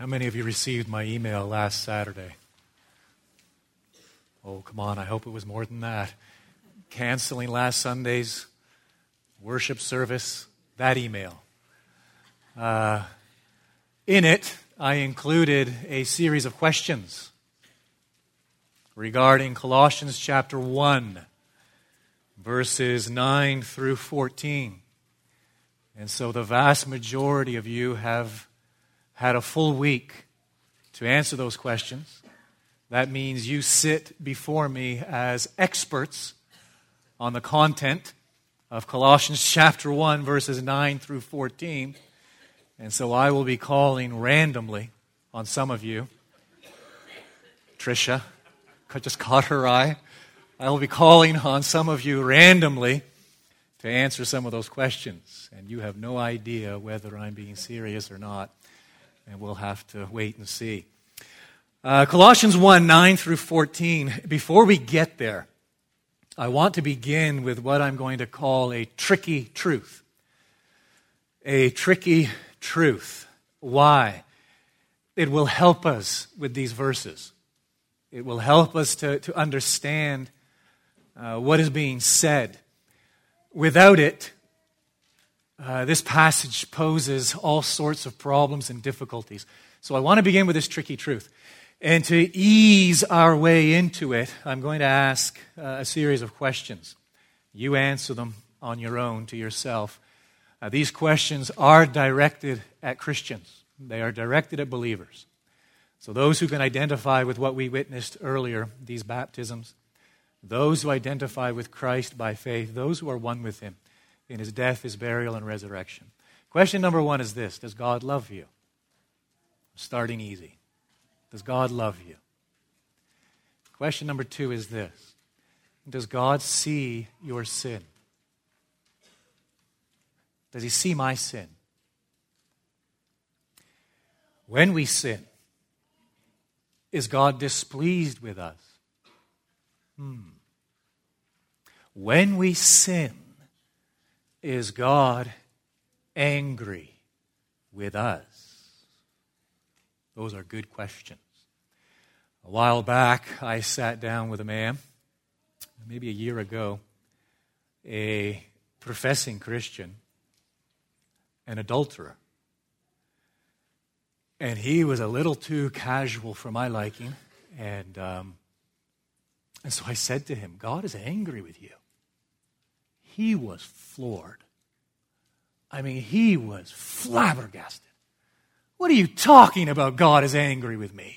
How many of you received my email last Saturday? Oh, come on, I hope it was more than that. Canceling last Sunday's worship service, that email. Uh, in it, I included a series of questions regarding Colossians chapter 1, verses 9 through 14. And so the vast majority of you have had a full week to answer those questions. That means you sit before me as experts on the content of Colossians chapter 1, verses 9 through 14. And so I will be calling randomly on some of you. Tricia I just caught her eye. I will be calling on some of you randomly to answer some of those questions. And you have no idea whether I'm being serious or not and we'll have to wait and see. Uh, Colossians 1 9 through 14. Before we get there, I want to begin with what I'm going to call a tricky truth. A tricky truth. Why? It will help us with these verses. It will help us to, to understand uh, what is being said. Without it, uh, this passage poses all sorts of problems and difficulties. So I want to begin with this tricky truth. And to ease our way into it, I'm going to ask uh, a series of questions. You answer them on your own to yourself. Uh, these questions are directed at Christians, they are directed at believers. So, those who can identify with what we witnessed earlier, these baptisms, those who identify with Christ by faith, those who are one with Him in his death, his burial, and resurrection. Question number one is this Does God love you? Starting easy. Does God love you? Question number two is this Does God see your sin? Does he see my sin? When we sin, is God displeased with us? Hmm. When we sin, is God angry with us? Those are good questions. A while back, I sat down with a man, maybe a year ago, a professing Christian, an adulterer. And he was a little too casual for my liking. And, um, and so I said to him, God is angry with you he was floored. I mean, he was flabbergasted. What are you talking about? God is angry with me.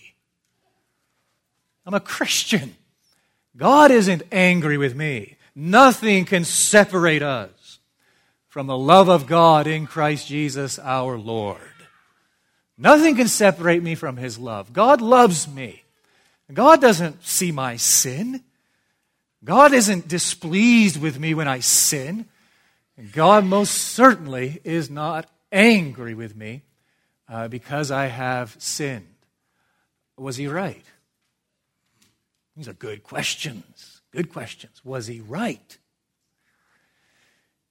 I'm a Christian. God isn't angry with me. Nothing can separate us from the love of God in Christ Jesus our Lord. Nothing can separate me from His love. God loves me. God doesn't see my sin. God isn't displeased with me when I sin. God most certainly is not angry with me uh, because I have sinned. Was he right? These are good questions. Good questions. Was he right?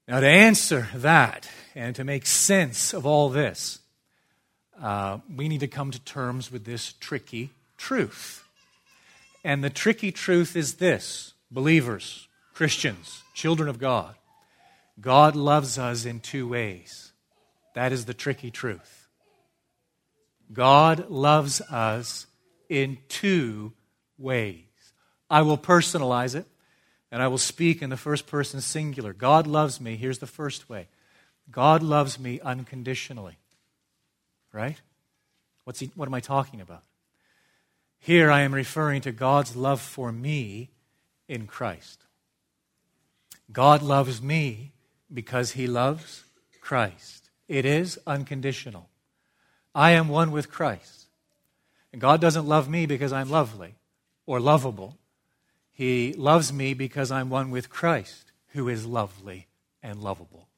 Now, to answer that and to make sense of all this, uh, we need to come to terms with this tricky truth. And the tricky truth is this believers, Christians, children of God, God loves us in two ways. That is the tricky truth. God loves us in two ways. I will personalize it and I will speak in the first person singular. God loves me. Here's the first way God loves me unconditionally. Right? What's he, what am I talking about? Here I am referring to God's love for me in Christ. God loves me because he loves Christ. It is unconditional. I am one with Christ. And God doesn't love me because I'm lovely or lovable. He loves me because I'm one with Christ, who is lovely and lovable.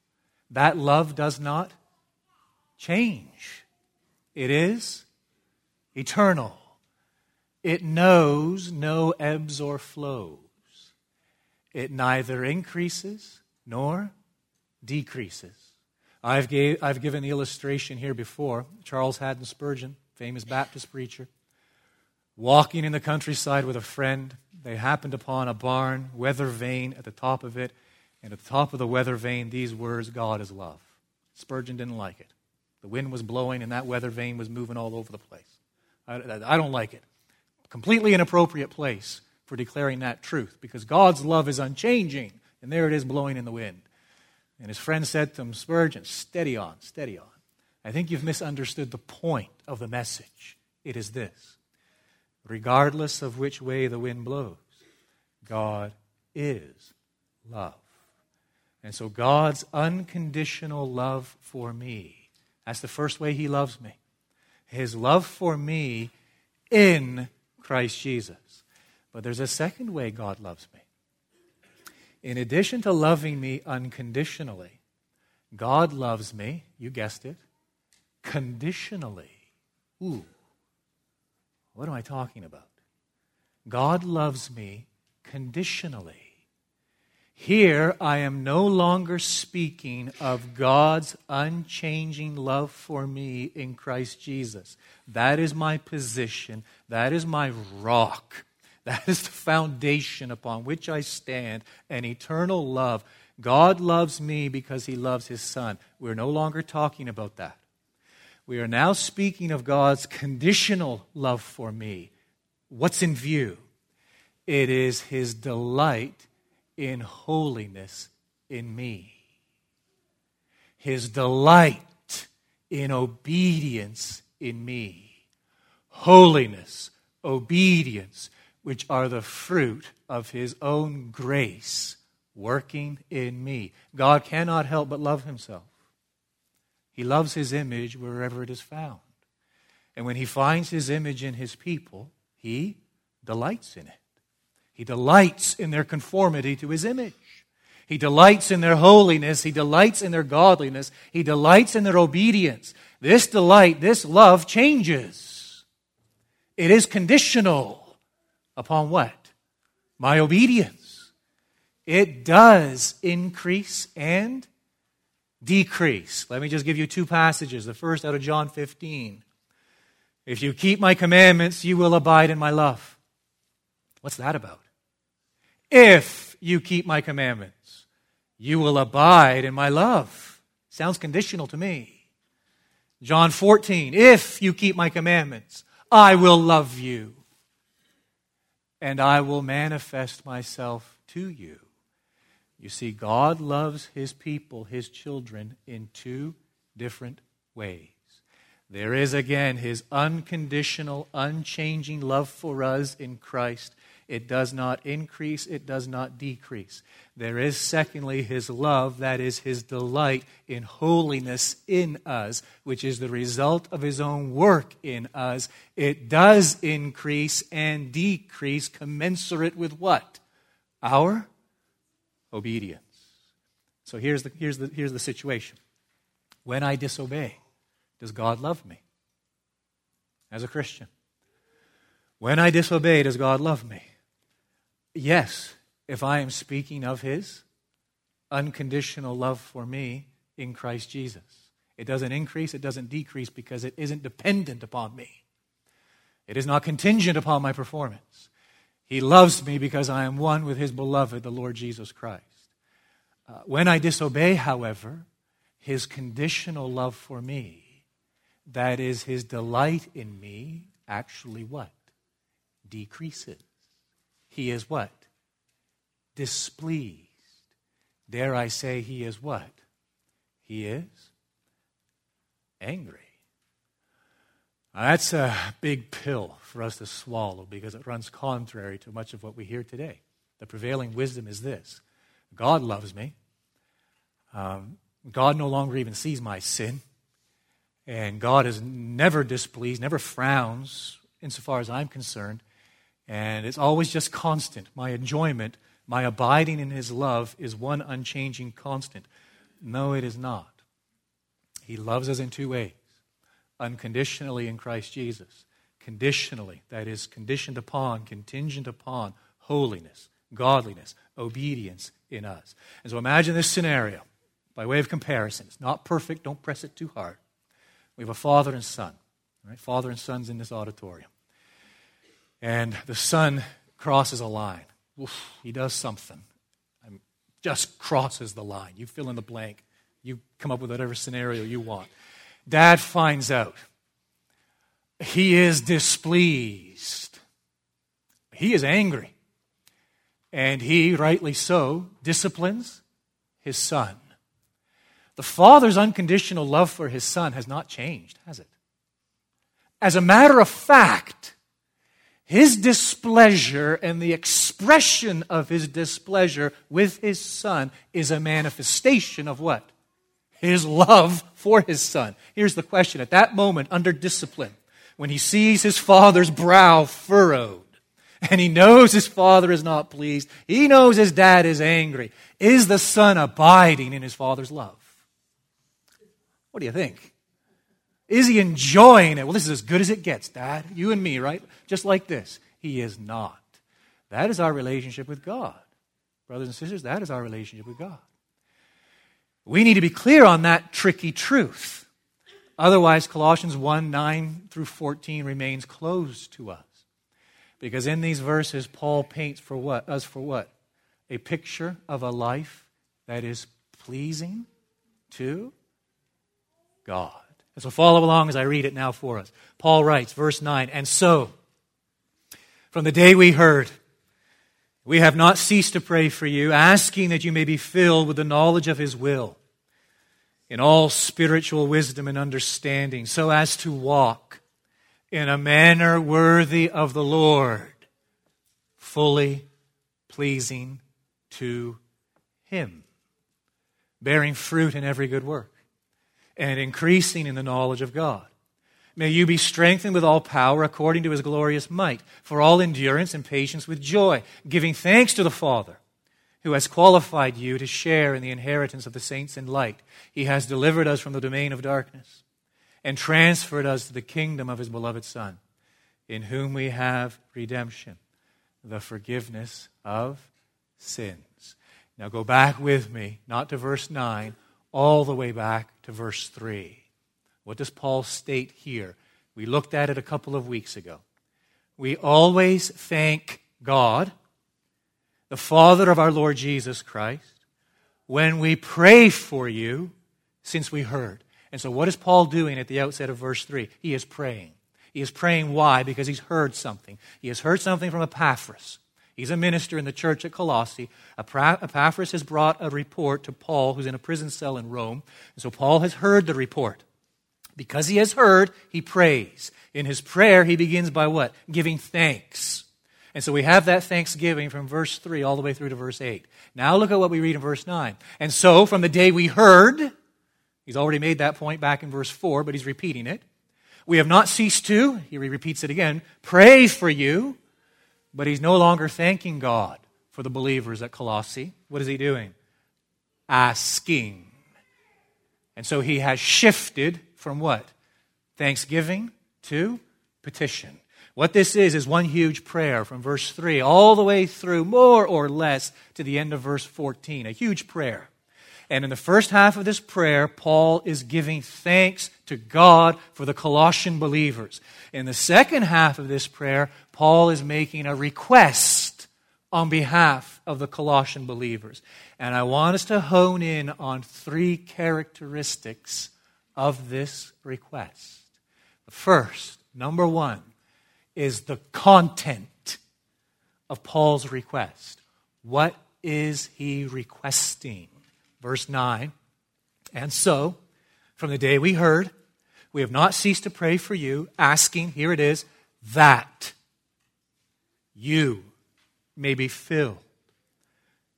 That love does not change, it is eternal. It knows no ebbs or flows. It neither increases nor decreases. I've, gave, I've given the illustration here before. Charles Haddon Spurgeon, famous Baptist preacher. Walking in the countryside with a friend, they happened upon a barn, weather vane at the top of it, and at the top of the weather vane, these words God is love. Spurgeon didn't like it. The wind was blowing, and that weather vane was moving all over the place. I, I don't like it. Completely inappropriate place for declaring that truth because God's love is unchanging, and there it is blowing in the wind. And his friend said to him, Spurgeon, steady on, steady on. I think you've misunderstood the point of the message. It is this regardless of which way the wind blows, God is love. And so God's unconditional love for me, that's the first way He loves me. His love for me in Christ Jesus. But there's a second way God loves me. In addition to loving me unconditionally, God loves me, you guessed it, conditionally. Ooh, what am I talking about? God loves me conditionally. Here, I am no longer speaking of God's unchanging love for me in Christ Jesus. That is my position. That is my rock. That is the foundation upon which I stand, an eternal love. God loves me because he loves his son. We're no longer talking about that. We are now speaking of God's conditional love for me. What's in view? It is his delight in holiness in me, his delight in obedience in me. Holiness, obedience, which are the fruit of his own grace working in me. God cannot help but love himself. He loves his image wherever it is found. And when he finds his image in his people, he delights in it. He delights in their conformity to his image. He delights in their holiness. He delights in their godliness. He delights in their obedience. This delight, this love changes. It is conditional. Upon what? My obedience. It does increase and decrease. Let me just give you two passages. The first out of John 15. If you keep my commandments, you will abide in my love. What's that about? If you keep my commandments, you will abide in my love. Sounds conditional to me. John 14. If you keep my commandments, I will love you and I will manifest myself to you. You see, God loves his people, his children, in two different ways. There is again his unconditional, unchanging love for us in Christ, it does not increase, it does not decrease. There is, secondly, his love, that is his delight in holiness in us, which is the result of his own work in us. It does increase and decrease, commensurate with what? Our obedience. So here's the, here's the, here's the situation. When I disobey, does God love me as a Christian? When I disobey, does God love me? Yes, if I am speaking of His unconditional love for me in Christ Jesus. It doesn't increase, it doesn't decrease because it isn't dependent upon me. It is not contingent upon my performance. He loves me because I am one with His beloved, the Lord Jesus Christ. Uh, when I disobey, however, His conditional love for me, that is His delight in me, actually what? Decreases. He is what? Displeased. Dare I say, he is what? He is angry. Now, that's a big pill for us to swallow because it runs contrary to much of what we hear today. The prevailing wisdom is this God loves me. Um, God no longer even sees my sin. And God is never displeased, never frowns, insofar as I'm concerned. And it's always just constant. My enjoyment, my abiding in His love is one unchanging constant. No, it is not. He loves us in two ways unconditionally in Christ Jesus, conditionally, that is, conditioned upon, contingent upon holiness, godliness, obedience in us. And so imagine this scenario by way of comparison. It's not perfect, don't press it too hard. We have a father and son. Right? Father and son's in this auditorium. And the son crosses a line. Oof, he does something. Just crosses the line. You fill in the blank. You come up with whatever scenario you want. Dad finds out. He is displeased. He is angry. And he, rightly so, disciplines his son. The father's unconditional love for his son has not changed, has it? As a matter of fact, his displeasure and the expression of his displeasure with his son is a manifestation of what? His love for his son. Here's the question at that moment, under discipline, when he sees his father's brow furrowed, and he knows his father is not pleased, he knows his dad is angry. Is the son abiding in his father's love? What do you think? Is he enjoying it? Well, this is as good as it gets, Dad. You and me, right? Just like this. He is not. That is our relationship with God. Brothers and sisters, that is our relationship with God. We need to be clear on that tricky truth. Otherwise, Colossians 1 9 through 14 remains closed to us. Because in these verses, Paul paints for what? Us for what? A picture of a life that is pleasing to God. And so follow along as I read it now for us. Paul writes, verse 9, And so, from the day we heard, we have not ceased to pray for you, asking that you may be filled with the knowledge of his will in all spiritual wisdom and understanding, so as to walk in a manner worthy of the Lord, fully pleasing to him, bearing fruit in every good work and increasing in the knowledge of God. May you be strengthened with all power according to his glorious might, for all endurance and patience with joy, giving thanks to the Father, who has qualified you to share in the inheritance of the saints in light. He has delivered us from the domain of darkness and transferred us to the kingdom of his beloved Son, in whom we have redemption, the forgiveness of sins. Now go back with me, not to verse 9 all the way back to verse 3. What does Paul state here? We looked at it a couple of weeks ago. We always thank God, the Father of our Lord Jesus Christ, when we pray for you since we heard. And so, what is Paul doing at the outset of verse 3? He is praying. He is praying why? Because he's heard something. He has heard something from Epaphras. He's a minister in the church at Colossae. Epaphras has brought a report to Paul, who's in a prison cell in Rome. And so Paul has heard the report. Because he has heard, he prays. In his prayer, he begins by what? Giving thanks. And so we have that thanksgiving from verse 3 all the way through to verse 8. Now look at what we read in verse 9. And so, from the day we heard, he's already made that point back in verse 4, but he's repeating it. We have not ceased to, he repeats it again, pray for you but he's no longer thanking God for the believers at Colossae. What is he doing? Asking. And so he has shifted from what? Thanksgiving to petition. What this is, is one huge prayer from verse 3 all the way through, more or less, to the end of verse 14. A huge prayer. And in the first half of this prayer, Paul is giving thanks to God for the Colossian believers. In the second half of this prayer, Paul is making a request on behalf of the Colossian believers. And I want us to hone in on three characteristics of this request. The first, number one, is the content of Paul's request. What is he requesting? Verse 9. And so, from the day we heard, we have not ceased to pray for you, asking, here it is, that you may be filled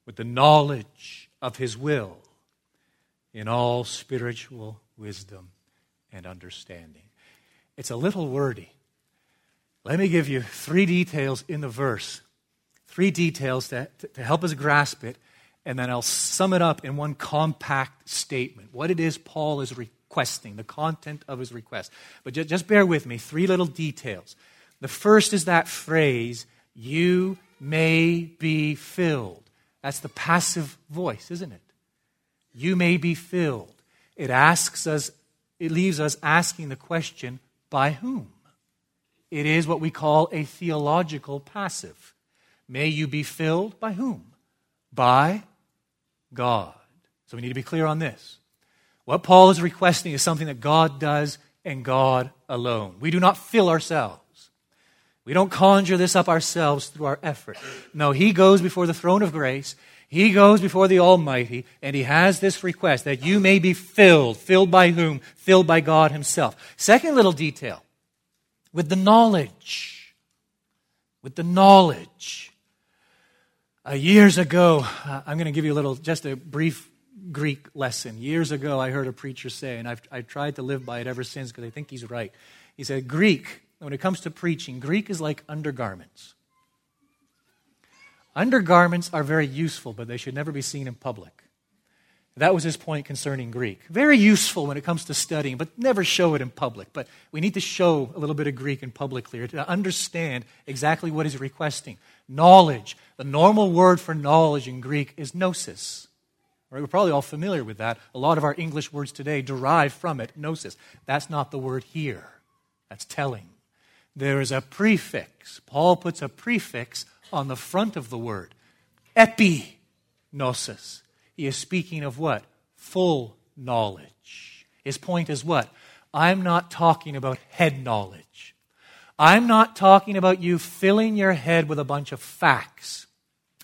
with the knowledge of his will in all spiritual wisdom and understanding. It's a little wordy. Let me give you three details in the verse, three details that, to help us grasp it, and then I'll sum it up in one compact statement. What it is Paul is requesting, the content of his request. But just, just bear with me, three little details. The first is that phrase, you may be filled. That's the passive voice, isn't it? You may be filled. It asks us, it leaves us asking the question, by whom? It is what we call a theological passive. May you be filled by whom? By God. So we need to be clear on this. What Paul is requesting is something that God does and God alone. We do not fill ourselves. We don't conjure this up ourselves through our effort. No, he goes before the throne of grace. He goes before the Almighty, and he has this request that you may be filled. Filled by whom? Filled by God Himself. Second little detail with the knowledge. With the knowledge. Uh, years ago, uh, I'm going to give you a little, just a brief Greek lesson. Years ago, I heard a preacher say, and I've, I've tried to live by it ever since because I think he's right. He said, Greek, when it comes to preaching, Greek is like undergarments. Undergarments are very useful, but they should never be seen in public. That was his point concerning Greek. Very useful when it comes to studying, but never show it in public. But we need to show a little bit of Greek in public here to understand exactly what he's requesting. Knowledge. The normal word for knowledge in Greek is gnosis. Right? We're probably all familiar with that. A lot of our English words today derive from it, gnosis. That's not the word here. That's telling. There is a prefix. Paul puts a prefix on the front of the word. Epignosis. He is speaking of what? Full knowledge. His point is what? I'm not talking about head knowledge. I'm not talking about you filling your head with a bunch of facts.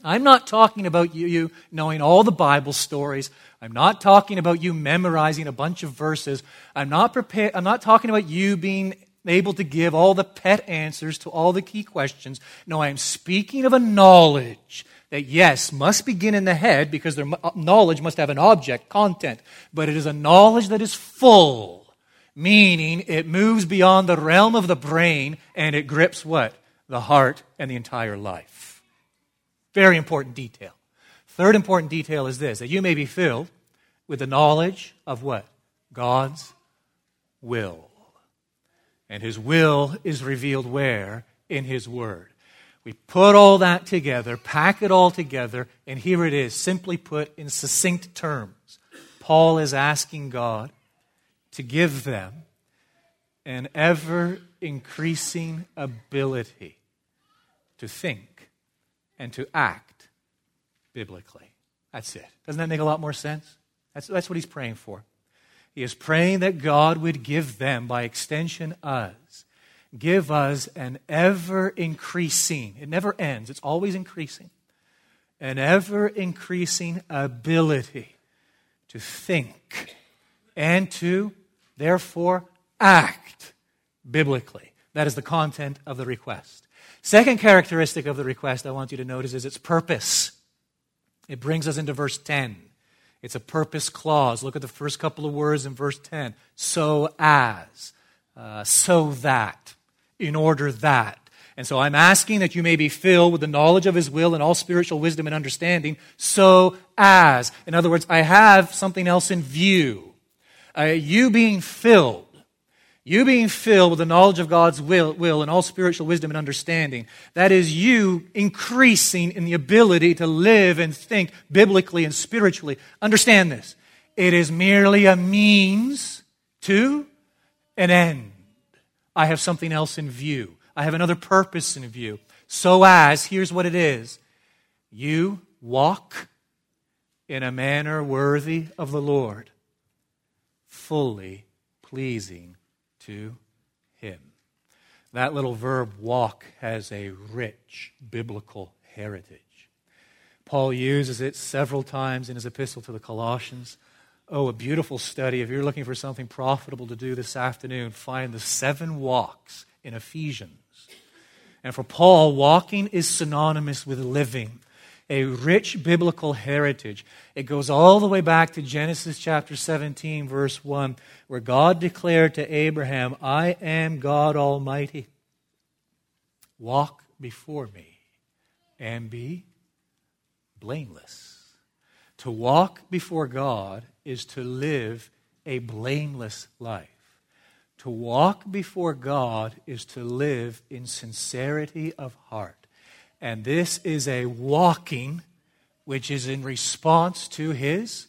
I'm not talking about you, you, knowing all the Bible stories. I'm not talking about you memorizing a bunch of verses. I'm not, prepared, I'm not talking about you being able to give all the pet answers to all the key questions. No, I am speaking of a knowledge that, yes, must begin in the head because their uh, knowledge must have an object, content, but it is a knowledge that is full, meaning it moves beyond the realm of the brain and it grips what? The heart and the entire life. Very important detail. Third important detail is this that you may be filled with the knowledge of what? God's will. And his will is revealed where? In his word. We put all that together, pack it all together, and here it is, simply put in succinct terms. Paul is asking God to give them an ever increasing ability to think and to act biblically. That's it. Doesn't that make a lot more sense? That's, that's what he's praying for. He is praying that God would give them, by extension, us, give us an ever increasing, it never ends, it's always increasing, an ever increasing ability to think and to, therefore, act biblically. That is the content of the request. Second characteristic of the request I want you to notice is its purpose. It brings us into verse 10. It's a purpose clause. Look at the first couple of words in verse 10. So as, uh, so that, in order that. And so I'm asking that you may be filled with the knowledge of his will and all spiritual wisdom and understanding, so as. In other words, I have something else in view. Uh, you being filled you being filled with the knowledge of God's will, will and all spiritual wisdom and understanding. That is you increasing in the ability to live and think biblically and spiritually. Understand this. It is merely a means to an end. I have something else in view. I have another purpose in view. So as, here's what it is you walk in a manner worthy of the Lord, fully pleasing to Him. That little verb walk has a rich biblical heritage. Paul uses it several times in his epistle to the Colossians. Oh, a beautiful study. If you're looking for something profitable to do this afternoon, find the seven walks in Ephesians. And for Paul, walking is synonymous with living a rich biblical heritage. It goes all the way back to Genesis chapter 17, verse 1, where God declared to Abraham, I am God Almighty. Walk before me and be blameless. To walk before God is to live a blameless life. To walk before God is to live in sincerity of heart. And this is a walking which is in response to his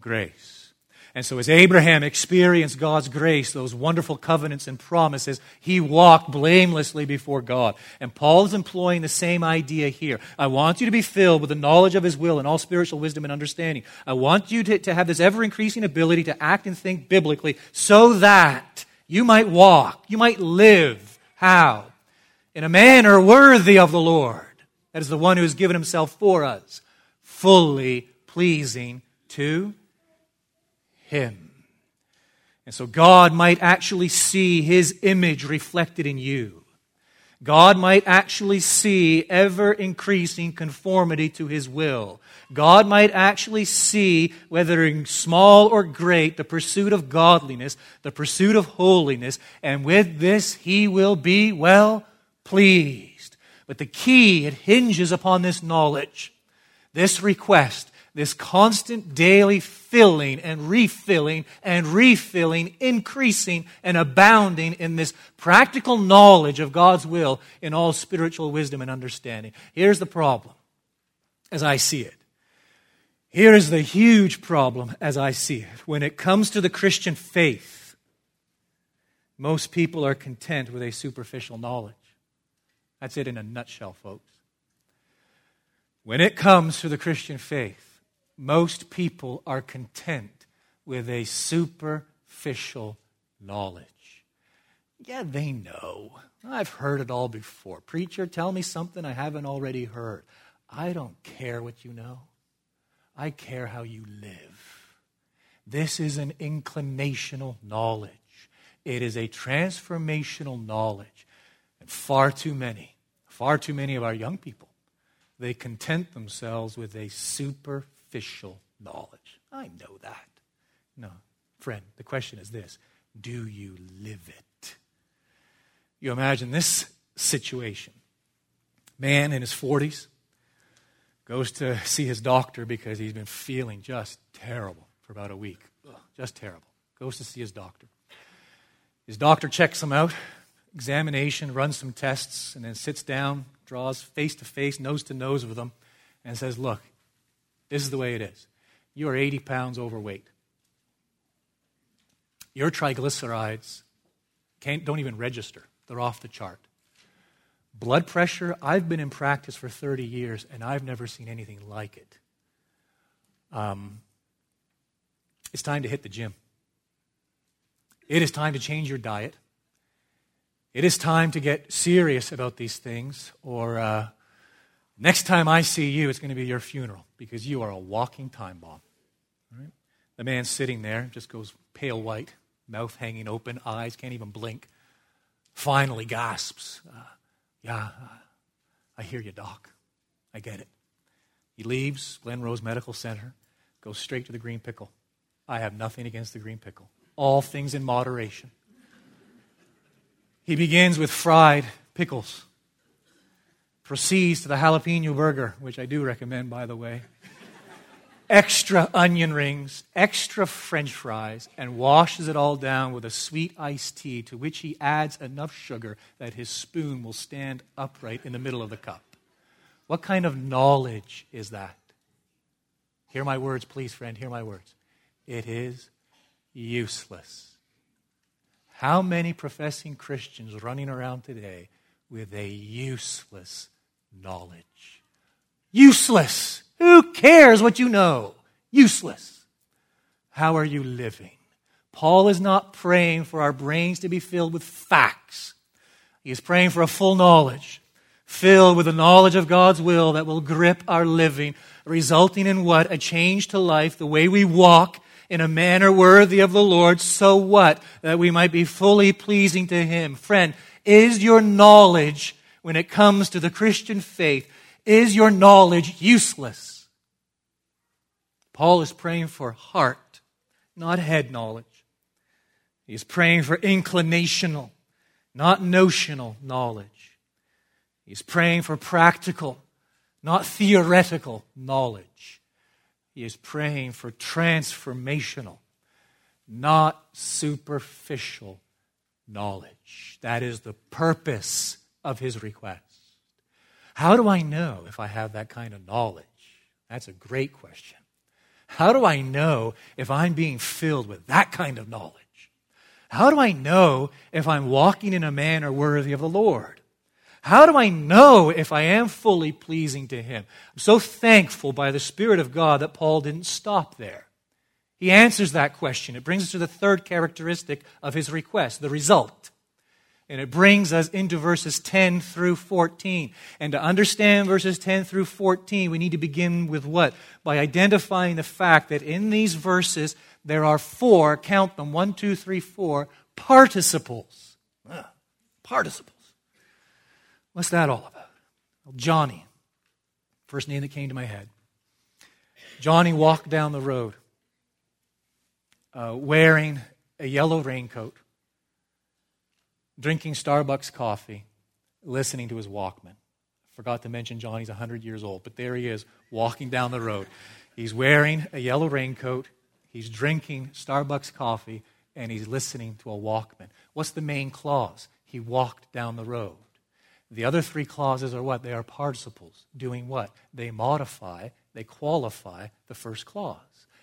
grace. And so, as Abraham experienced God's grace, those wonderful covenants and promises, he walked blamelessly before God. And Paul is employing the same idea here. I want you to be filled with the knowledge of his will and all spiritual wisdom and understanding. I want you to, to have this ever increasing ability to act and think biblically so that you might walk, you might live. How? In a manner worthy of the Lord. That is the one who has given himself for us, fully pleasing to him. And so God might actually see his image reflected in you. God might actually see ever increasing conformity to his will. God might actually see, whether in small or great, the pursuit of godliness, the pursuit of holiness, and with this he will be well pleased. But the key, it hinges upon this knowledge, this request this constant daily filling and refilling and refilling, increasing and abounding in this practical knowledge of God's will in all spiritual wisdom and understanding. Here's the problem as I see it. Here is the huge problem as I see it. When it comes to the Christian faith, most people are content with a superficial knowledge. That's it in a nutshell, folks. When it comes to the Christian faith, most people are content with a superficial knowledge. Yeah, they know. I've heard it all before. Preacher, tell me something I haven't already heard. I don't care what you know, I care how you live. This is an inclinational knowledge, it is a transformational knowledge. And far too many, far too many of our young people, they content themselves with a superficial superficial knowledge. I know that. No, friend, the question is this do you live it? You imagine this situation. Man in his 40s goes to see his doctor because he's been feeling just terrible for about a week. Ugh, just terrible. Goes to see his doctor. His doctor checks him out, examination, runs some tests, and then sits down, draws face to face, nose to nose with him, and says, Look, this is the way it is. You are 80 pounds overweight. Your triglycerides don't even register, they're off the chart. Blood pressure, I've been in practice for 30 years and I've never seen anything like it. Um, it's time to hit the gym. It is time to change your diet. It is time to get serious about these things, or uh, Next time I see you, it's going to be your funeral because you are a walking time bomb. Right? The man sitting there just goes pale white, mouth hanging open, eyes can't even blink. Finally gasps, uh, Yeah, uh, I hear you, doc. I get it. He leaves Glen Rose Medical Center, goes straight to the green pickle. I have nothing against the green pickle. All things in moderation. He begins with fried pickles proceeds to the jalapeno burger, which I do recommend, by the way. extra onion rings, extra french fries, and washes it all down with a sweet iced tea to which he adds enough sugar that his spoon will stand upright in the middle of the cup. What kind of knowledge is that? Hear my words, please, friend. Hear my words. It is useless. How many professing Christians running around today with a useless knowledge. Useless. Who cares what you know? Useless. How are you living? Paul is not praying for our brains to be filled with facts. He is praying for a full knowledge, filled with the knowledge of God's will that will grip our living, resulting in what? A change to life, the way we walk in a manner worthy of the Lord. So what? That we might be fully pleasing to Him. Friend, is your knowledge when it comes to the Christian faith, is your knowledge useless? Paul is praying for heart, not head knowledge. He is praying for inclinational, not notional knowledge. He's praying for practical, not theoretical knowledge. He is praying for transformational, not superficial knowledge. That is the purpose of his request. How do I know if I have that kind of knowledge? That's a great question. How do I know if I'm being filled with that kind of knowledge? How do I know if I'm walking in a manner worthy of the Lord? How do I know if I am fully pleasing to Him? I'm so thankful by the Spirit of God that Paul didn't stop there. He answers that question. It brings us to the third characteristic of his request, the result. And it brings us into verses 10 through 14. And to understand verses 10 through 14, we need to begin with what? By identifying the fact that in these verses, there are four, count them, one, two, three, four, participles. Ah, participles. What's that all about? Well, Johnny, first name that came to my head. Johnny walked down the road uh, wearing a yellow raincoat, drinking Starbucks coffee, listening to his Walkman. Forgot to mention Johnny's 100 years old, but there he is walking down the road. He's wearing a yellow raincoat, he's drinking Starbucks coffee, and he's listening to a Walkman. What's the main clause? He walked down the road. The other three clauses are what? They are participles. Doing what? They modify, they qualify the first clause.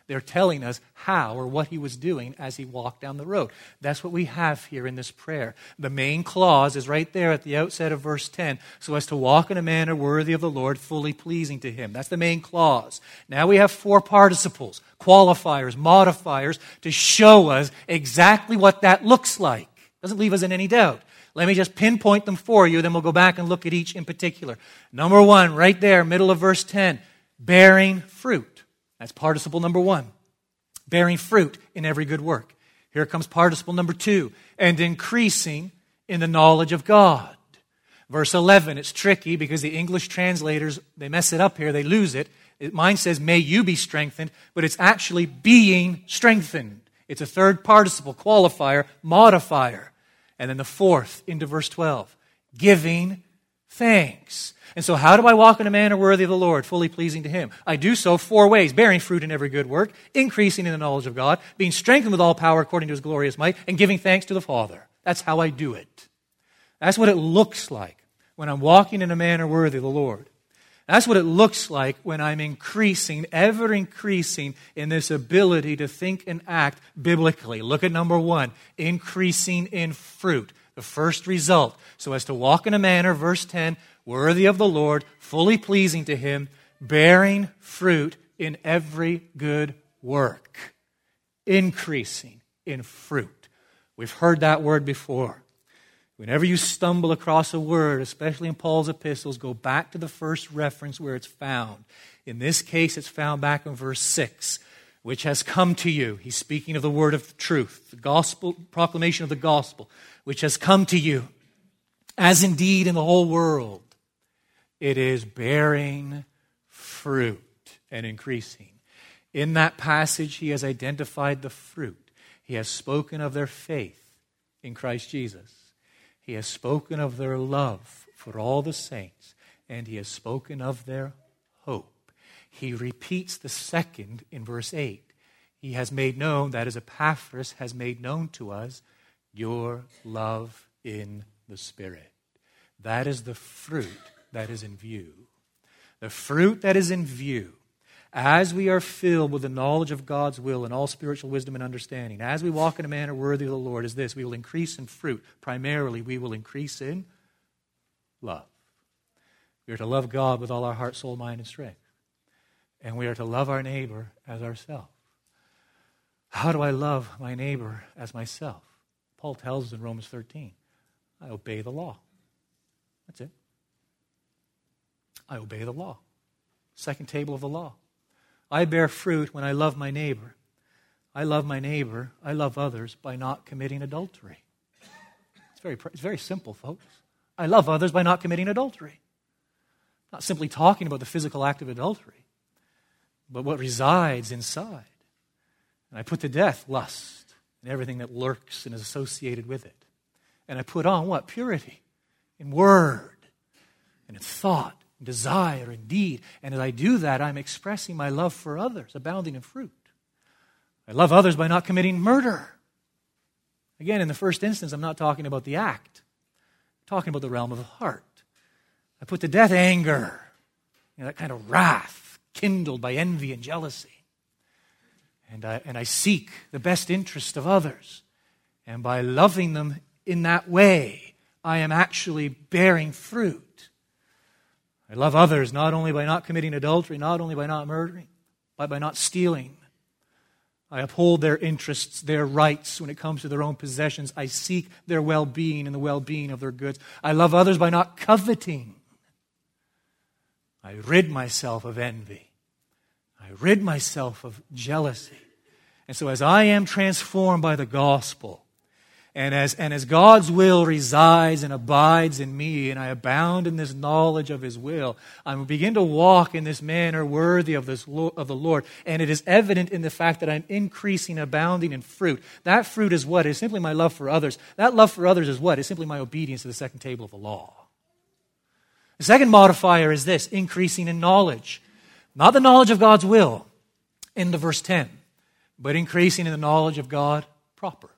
They're telling us how or what he was doing as he walked down the road. That's what we have here in this prayer. The main clause is right there at the outset of verse 10 so as to walk in a manner worthy of the Lord, fully pleasing to him. That's the main clause. Now we have four participles, qualifiers, modifiers to show us exactly what that looks like. Doesn't leave us in any doubt. Let me just pinpoint them for you, then we'll go back and look at each in particular. Number one, right there, middle of verse 10, bearing fruit. That's participle number one. Bearing fruit in every good work. Here comes participle number two, and increasing in the knowledge of God. Verse 11, it's tricky because the English translators, they mess it up here, they lose it. Mine says, may you be strengthened, but it's actually being strengthened. It's a third participle, qualifier, modifier. And then the fourth into verse 12 giving thanks. And so, how do I walk in a manner worthy of the Lord, fully pleasing to Him? I do so four ways bearing fruit in every good work, increasing in the knowledge of God, being strengthened with all power according to His glorious might, and giving thanks to the Father. That's how I do it. That's what it looks like when I'm walking in a manner worthy of the Lord. That's what it looks like when I'm increasing, ever increasing in this ability to think and act biblically. Look at number one increasing in fruit. The first result. So as to walk in a manner, verse 10, worthy of the Lord, fully pleasing to Him, bearing fruit in every good work. Increasing in fruit. We've heard that word before. Whenever you stumble across a word, especially in Paul's epistles, go back to the first reference where it's found. In this case, it's found back in verse 6, which has come to you. He's speaking of the word of truth, the gospel, proclamation of the gospel, which has come to you, as indeed in the whole world. It is bearing fruit and increasing. In that passage, he has identified the fruit. He has spoken of their faith in Christ Jesus. He has spoken of their love for all the saints, and he has spoken of their hope. He repeats the second in verse 8. He has made known, that is, Epaphras has made known to us, your love in the Spirit. That is the fruit that is in view. The fruit that is in view as we are filled with the knowledge of God's will and all spiritual wisdom and understanding, as we walk in a manner worthy of the Lord, is this we will increase in fruit. Primarily, we will increase in love. We are to love God with all our heart, soul, mind, and strength. And we are to love our neighbor as ourselves. How do I love my neighbor as myself? Paul tells us in Romans 13 I obey the law. That's it. I obey the law. Second table of the law. I bear fruit when I love my neighbor. I love my neighbor. I love others by not committing adultery. It's very, it's very simple, folks. I love others by not committing adultery. Not simply talking about the physical act of adultery, but what resides inside. And I put to death lust and everything that lurks and is associated with it. And I put on what? Purity in word and in thought desire and deed. And as I do that, I'm expressing my love for others, abounding in fruit. I love others by not committing murder. Again, in the first instance, I'm not talking about the act, I'm talking about the realm of the heart. I put to death anger, you know, that kind of wrath kindled by envy and jealousy. And I, and I seek the best interest of others. And by loving them in that way, I am actually bearing fruit. I love others not only by not committing adultery, not only by not murdering, but by not stealing. I uphold their interests, their rights when it comes to their own possessions. I seek their well being and the well being of their goods. I love others by not coveting. I rid myself of envy. I rid myself of jealousy. And so, as I am transformed by the gospel, and as, and as God's will resides and abides in me, and I abound in this knowledge of His will, I begin to walk in this manner worthy of, this, of the Lord. And it is evident in the fact that I'm increasing, abounding in fruit. That fruit is what? It's simply my love for others. That love for others is what? It's simply my obedience to the second table of the law. The second modifier is this increasing in knowledge. Not the knowledge of God's will, in the verse 10, but increasing in the knowledge of God proper.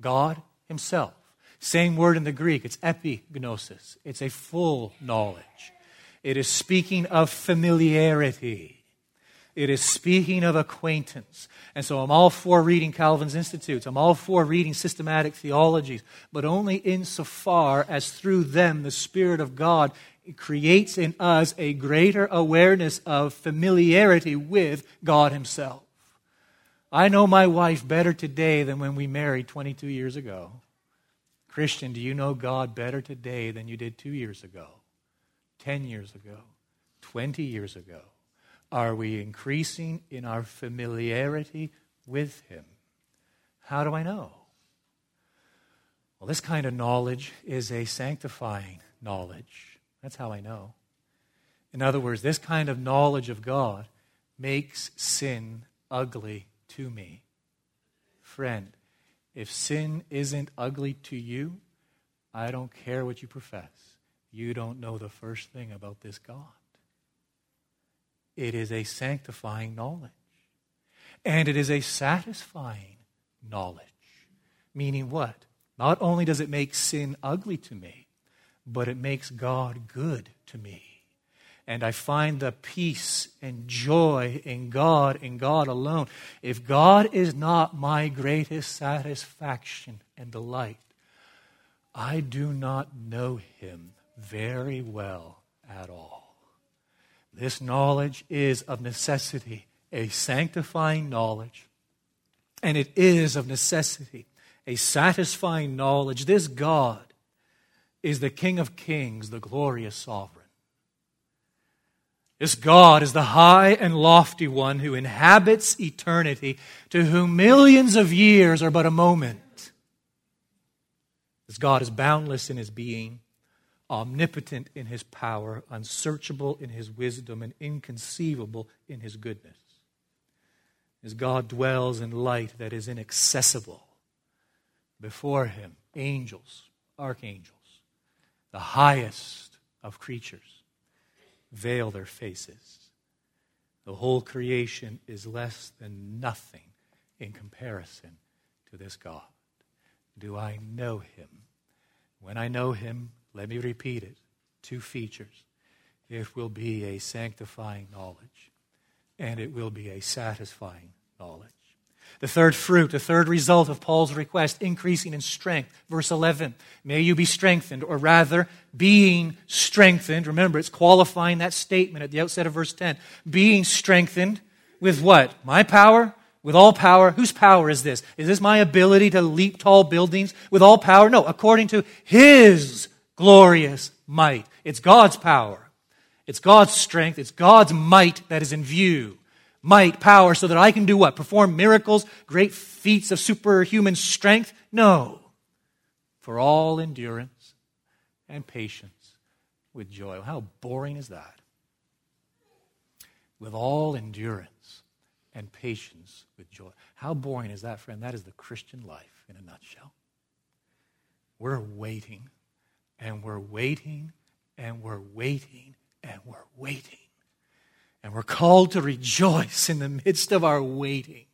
God himself. Same word in the Greek, it's epignosis. It's a full knowledge. It is speaking of familiarity. It is speaking of acquaintance. And so I'm all for reading Calvin's Institutes. I'm all for reading systematic theologies, but only insofar as through them the Spirit of God creates in us a greater awareness of familiarity with God Himself. I know my wife better today than when we married 22 years ago. Christian, do you know God better today than you did two years ago, 10 years ago, 20 years ago? Are we increasing in our familiarity with Him? How do I know? Well, this kind of knowledge is a sanctifying knowledge. That's how I know. In other words, this kind of knowledge of God makes sin ugly to me. Friend, if sin isn't ugly to you, I don't care what you profess. You don't know the first thing about this God. It is a sanctifying knowledge. And it is a satisfying knowledge. Meaning what? Not only does it make sin ugly to me, but it makes God good to me and I find the peace and joy in God, in God alone. If God is not my greatest satisfaction and delight, I do not know Him very well at all. This knowledge is of necessity a sanctifying knowledge, and it is of necessity a satisfying knowledge. This God is the King of kings, the glorious sovereign. This God is the high and lofty one who inhabits eternity, to whom millions of years are but a moment. This God is boundless in his being, omnipotent in his power, unsearchable in his wisdom, and inconceivable in his goodness. As God dwells in light that is inaccessible, before him, angels, archangels, the highest of creatures veil their faces. The whole creation is less than nothing in comparison to this God. Do I know him? When I know him, let me repeat it two features. It will be a sanctifying knowledge, and it will be a satisfying knowledge. The third fruit, the third result of Paul's request, increasing in strength. Verse 11, may you be strengthened, or rather, being strengthened. Remember, it's qualifying that statement at the outset of verse 10. Being strengthened with what? My power? With all power. Whose power is this? Is this my ability to leap tall buildings with all power? No, according to His glorious might. It's God's power. It's God's strength. It's God's might that is in view might, power, so that I can do what? Perform miracles, great feats of superhuman strength? No. For all endurance and patience with joy. How boring is that? With all endurance and patience with joy. How boring is that, friend? That is the Christian life in a nutshell. We're waiting, and we're waiting, and we're waiting, and we're waiting and we're called to rejoice in the midst of our waiting.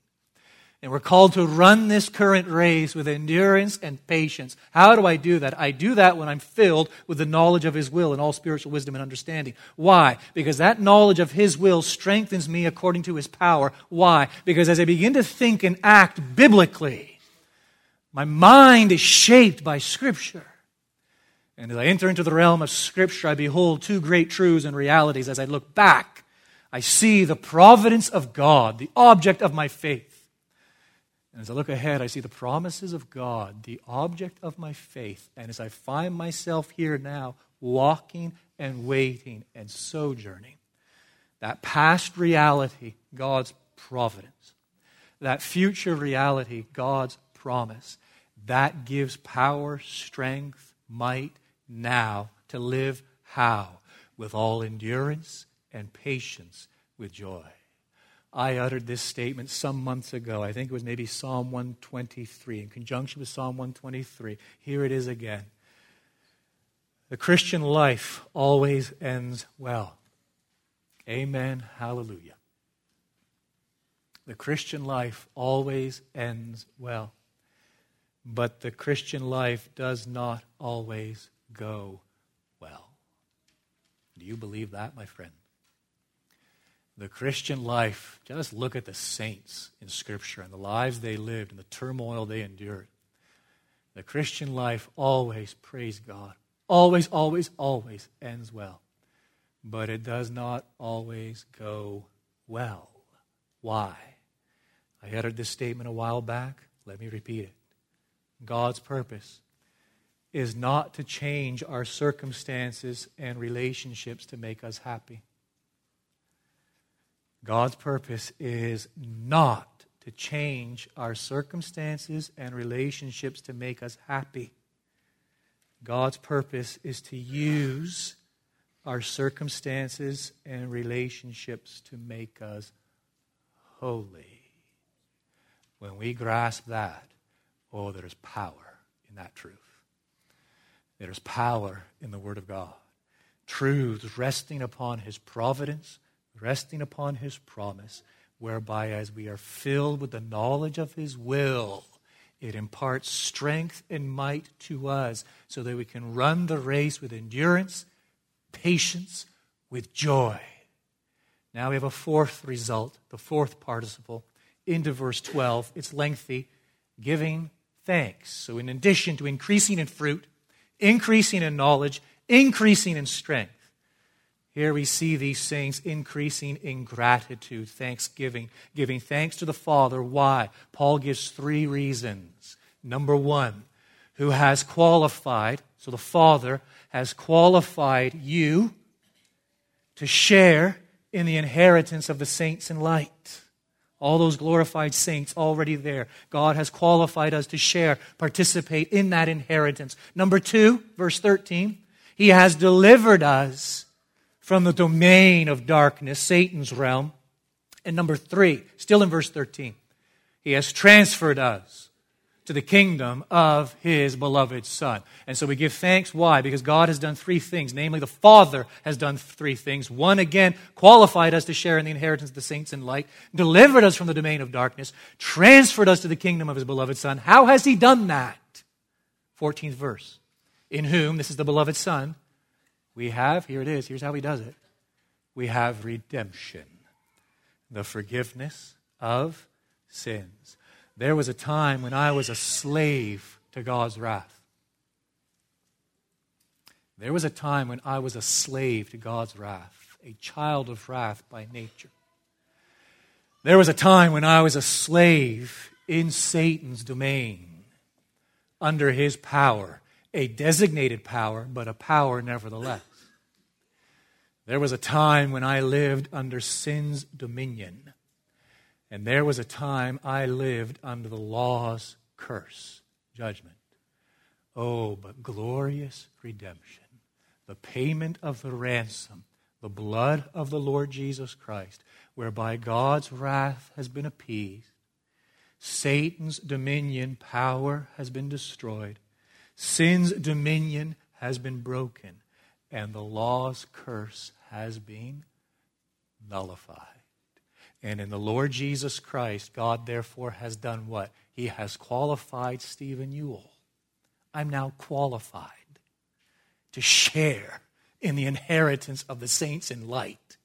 And we're called to run this current race with endurance and patience. How do I do that? I do that when I'm filled with the knowledge of His will and all spiritual wisdom and understanding. Why? Because that knowledge of His will strengthens me according to His power. Why? Because as I begin to think and act biblically, my mind is shaped by Scripture. And as I enter into the realm of Scripture, I behold two great truths and realities. As I look back, I see the providence of God, the object of my faith. And as I look ahead, I see the promises of God, the object of my faith. And as I find myself here now, walking and waiting and sojourning, that past reality, God's providence, that future reality, God's promise, that gives power, strength, might now to live how? With all endurance and patience with joy. I uttered this statement some months ago. I think it was maybe Psalm 123, in conjunction with Psalm 123. Here it is again. The Christian life always ends well. Amen. Hallelujah. The Christian life always ends well. But the Christian life does not always go well. Do you believe that, my friend? The Christian life, just look at the saints in Scripture and the lives they lived and the turmoil they endured. The Christian life always, praise God, always, always, always ends well. But it does not always go well. Why? I uttered this statement a while back. Let me repeat it. God's purpose is not to change our circumstances and relationships to make us happy. God's purpose is not to change our circumstances and relationships to make us happy. God's purpose is to use our circumstances and relationships to make us holy. When we grasp that, oh, there's power in that truth. There's power in the Word of God. Truths resting upon His providence resting upon his promise, whereby as we are filled with the knowledge of his will, it imparts strength and might to us so that we can run the race with endurance, patience, with joy. Now we have a fourth result, the fourth participle, into verse 12. It's lengthy, giving thanks. So, in addition to increasing in fruit, increasing in knowledge, increasing in strength, here we see these things increasing in gratitude, thanksgiving, giving thanks to the Father. Why? Paul gives three reasons. Number one, who has qualified, so the Father has qualified you to share in the inheritance of the saints in light. All those glorified saints already there. God has qualified us to share, participate in that inheritance. Number two, verse 13, He has delivered us from the domain of darkness, Satan's realm. And number three, still in verse 13, he has transferred us to the kingdom of his beloved Son. And so we give thanks. Why? Because God has done three things. Namely, the Father has done three things. One, again, qualified us to share in the inheritance of the saints in light, delivered us from the domain of darkness, transferred us to the kingdom of his beloved Son. How has he done that? 14th verse. In whom, this is the beloved Son, we have, here it is, here's how he does it. We have redemption, the forgiveness of sins. There was a time when I was a slave to God's wrath. There was a time when I was a slave to God's wrath, a child of wrath by nature. There was a time when I was a slave in Satan's domain, under his power, a designated power, but a power nevertheless. There was a time when I lived under sin's dominion, and there was a time I lived under the law's curse, judgment. Oh, but glorious redemption, the payment of the ransom, the blood of the Lord Jesus Christ, whereby God's wrath has been appeased, Satan's dominion power has been destroyed, sin's dominion has been broken, and the law's curse has been nullified. And in the Lord Jesus Christ, God therefore has done what? He has qualified Stephen Yuille. I'm now qualified to share in the inheritance of the saints in light.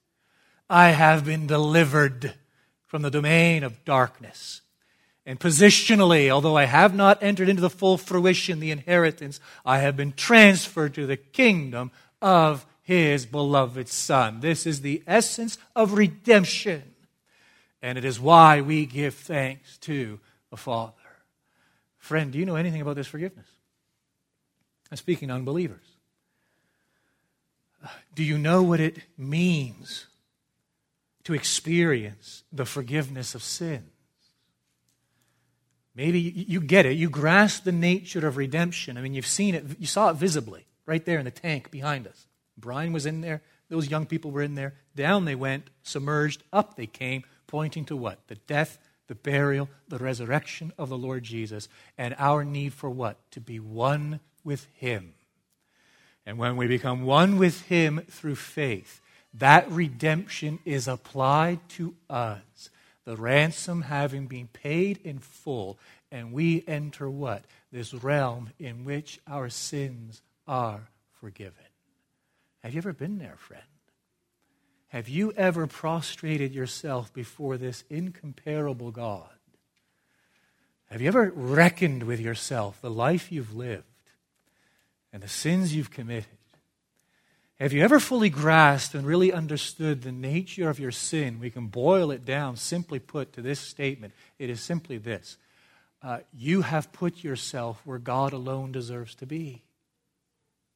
I have been delivered from the domain of darkness. And positionally, although I have not entered into the full fruition, the inheritance, I have been transferred to the kingdom of his beloved Son. This is the essence of redemption. And it is why we give thanks to the Father. Friend, do you know anything about this forgiveness? I'm speaking to unbelievers. Do you know what it means to experience the forgiveness of sins? Maybe you get it. You grasp the nature of redemption. I mean, you've seen it, you saw it visibly right there in the tank behind us. Brian was in there, those young people were in there. Down they went, submerged, up they came, pointing to what? The death, the burial, the resurrection of the Lord Jesus, and our need for what? To be one with Him. And when we become one with Him through faith, that redemption is applied to us. The ransom having been paid in full, and we enter what? This realm in which our sins are forgiven. Have you ever been there, friend? Have you ever prostrated yourself before this incomparable God? Have you ever reckoned with yourself, the life you've lived, and the sins you've committed? Have you ever fully grasped and really understood the nature of your sin? We can boil it down, simply put, to this statement. It is simply this uh, You have put yourself where God alone deserves to be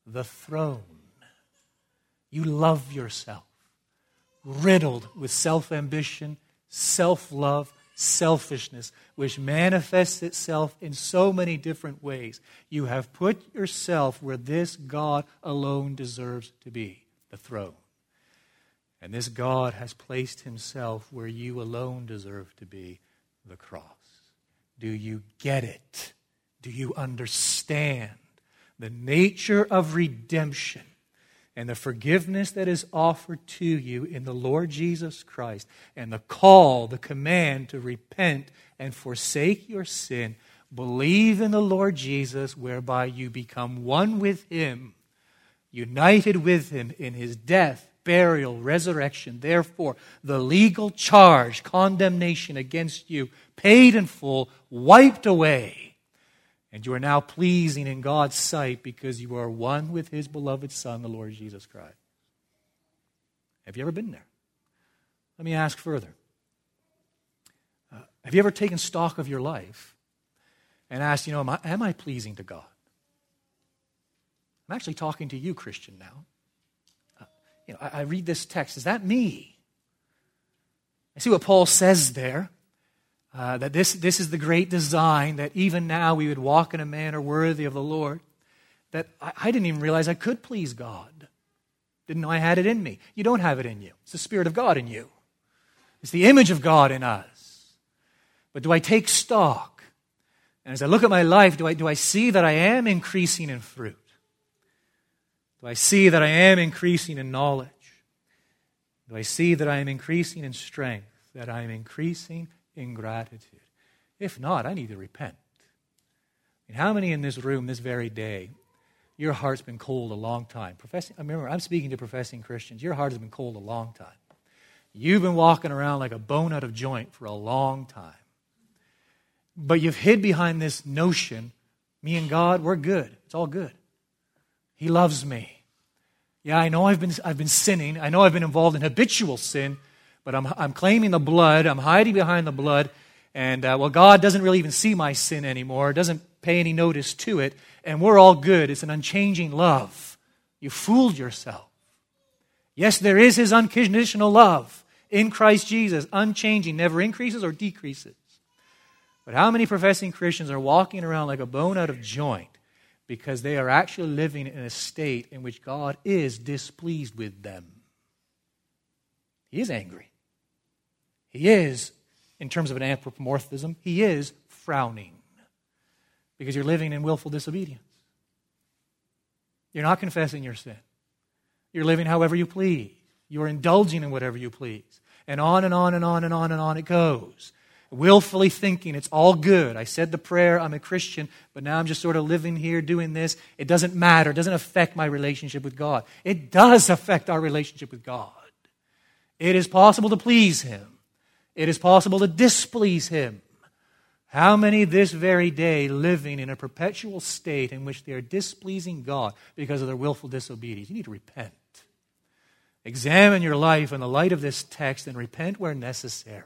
the throne. You love yourself, riddled with self ambition, self love, selfishness, which manifests itself in so many different ways. You have put yourself where this God alone deserves to be the throne. And this God has placed himself where you alone deserve to be the cross. Do you get it? Do you understand the nature of redemption? And the forgiveness that is offered to you in the Lord Jesus Christ, and the call, the command to repent and forsake your sin, believe in the Lord Jesus, whereby you become one with Him, united with Him in His death, burial, resurrection. Therefore, the legal charge, condemnation against you, paid in full, wiped away and you are now pleasing in God's sight because you are one with His beloved Son, the Lord Jesus Christ. Have you ever been there? Let me ask further. Uh, have you ever taken stock of your life and asked, you know, am I, am I pleasing to God? I'm actually talking to you, Christian, now. Uh, you know, I, I read this text. Is that me? I see what Paul says there. Uh, that this, this is the great design, that even now we would walk in a manner worthy of the Lord. That I, I didn't even realize I could please God. Didn't know I had it in me. You don't have it in you, it's the Spirit of God in you, it's the image of God in us. But do I take stock? And as I look at my life, do I, do I see that I am increasing in fruit? Do I see that I am increasing in knowledge? Do I see that I am increasing in strength? That I am increasing ingratitude? If not, I need to repent. And how many in this room this very day, your heart's been cold a long time? Professing, I remember, I'm speaking to professing Christians. Your heart has been cold a long time. You've been walking around like a bone out of joint for a long time. But you've hid behind this notion me and God, we're good. It's all good. He loves me. Yeah, I know I've been, I've been sinning. I know I've been involved in habitual sin, but I'm, I'm claiming the blood, I'm hiding behind the blood, and uh, well, God doesn't really even see my sin anymore, doesn't pay any notice to it, and we're all good. It's an unchanging love. You fooled yourself. Yes, there is His unconditional love in Christ Jesus, unchanging, never increases or decreases. But how many professing Christians are walking around like a bone out of joint because they are actually living in a state in which God is displeased with them? He is angry. He is, in terms of an anthropomorphism, he is frowning because you're living in willful disobedience. You're not confessing your sin. You're living however you please. You're indulging in whatever you please. And on and on and on and on and on it goes. Willfully thinking it's all good. I said the prayer, I'm a Christian, but now I'm just sort of living here doing this. It doesn't matter. It doesn't affect my relationship with God. It does affect our relationship with God. It is possible to please Him, it is possible to displease Him. How many this very day living in a perpetual state in which they are displeasing God because of their willful disobedience? You need to repent. Examine your life in the light of this text and repent where necessary.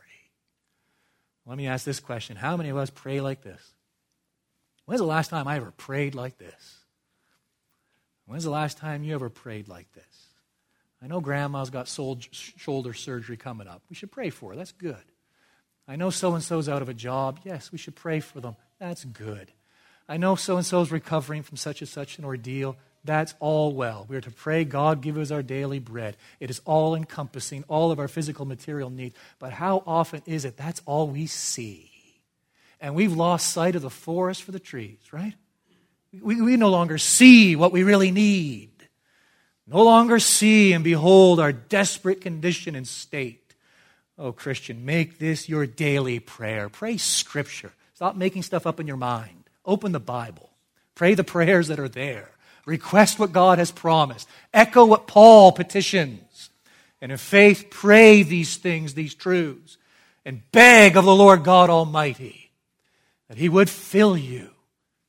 Let me ask this question How many of us pray like this? When's the last time I ever prayed like this? When's the last time you ever prayed like this? I know grandma's got shoulder surgery coming up. We should pray for her. That's good. I know so and so's out of a job. Yes, we should pray for them. That's good. I know so and so's recovering from such and such an ordeal. That's all well. We are to pray, God, give us our daily bread. It is all encompassing, all of our physical material needs. But how often is it that's all we see? And we've lost sight of the forest for the trees, right? We, we no longer see what we really need. No longer see and behold our desperate condition and state. Oh, Christian, make this your daily prayer. Pray Scripture. Stop making stuff up in your mind. Open the Bible. Pray the prayers that are there. Request what God has promised. Echo what Paul petitions. And in faith, pray these things, these truths, and beg of the Lord God Almighty that He would fill you,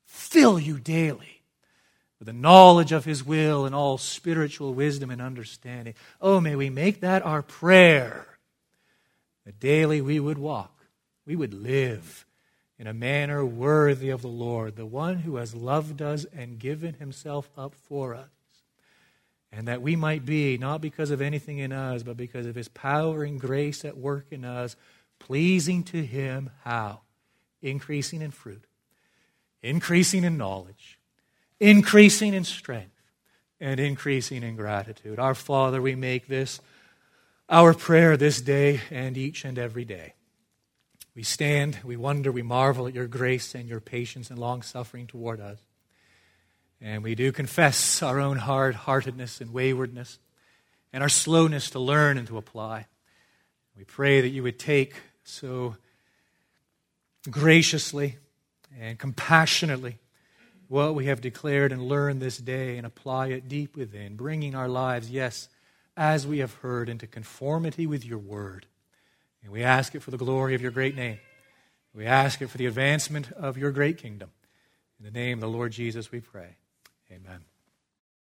fill you daily with the knowledge of His will and all spiritual wisdom and understanding. Oh, may we make that our prayer that daily we would walk, we would live in a manner worthy of the Lord, the one who has loved us and given himself up for us. And that we might be, not because of anything in us, but because of his power and grace at work in us, pleasing to him. How? Increasing in fruit, increasing in knowledge, increasing in strength, and increasing in gratitude. Our Father, we make this our prayer this day and each and every day. We stand, we wonder, we marvel at your grace and your patience and long suffering toward us. And we do confess our own hard heartedness and waywardness and our slowness to learn and to apply. We pray that you would take so graciously and compassionately what we have declared and learned this day and apply it deep within, bringing our lives, yes, as we have heard, into conformity with your word. And we ask it for the glory of your great name. We ask it for the advancement of your great kingdom. In the name of the Lord Jesus, we pray. Amen.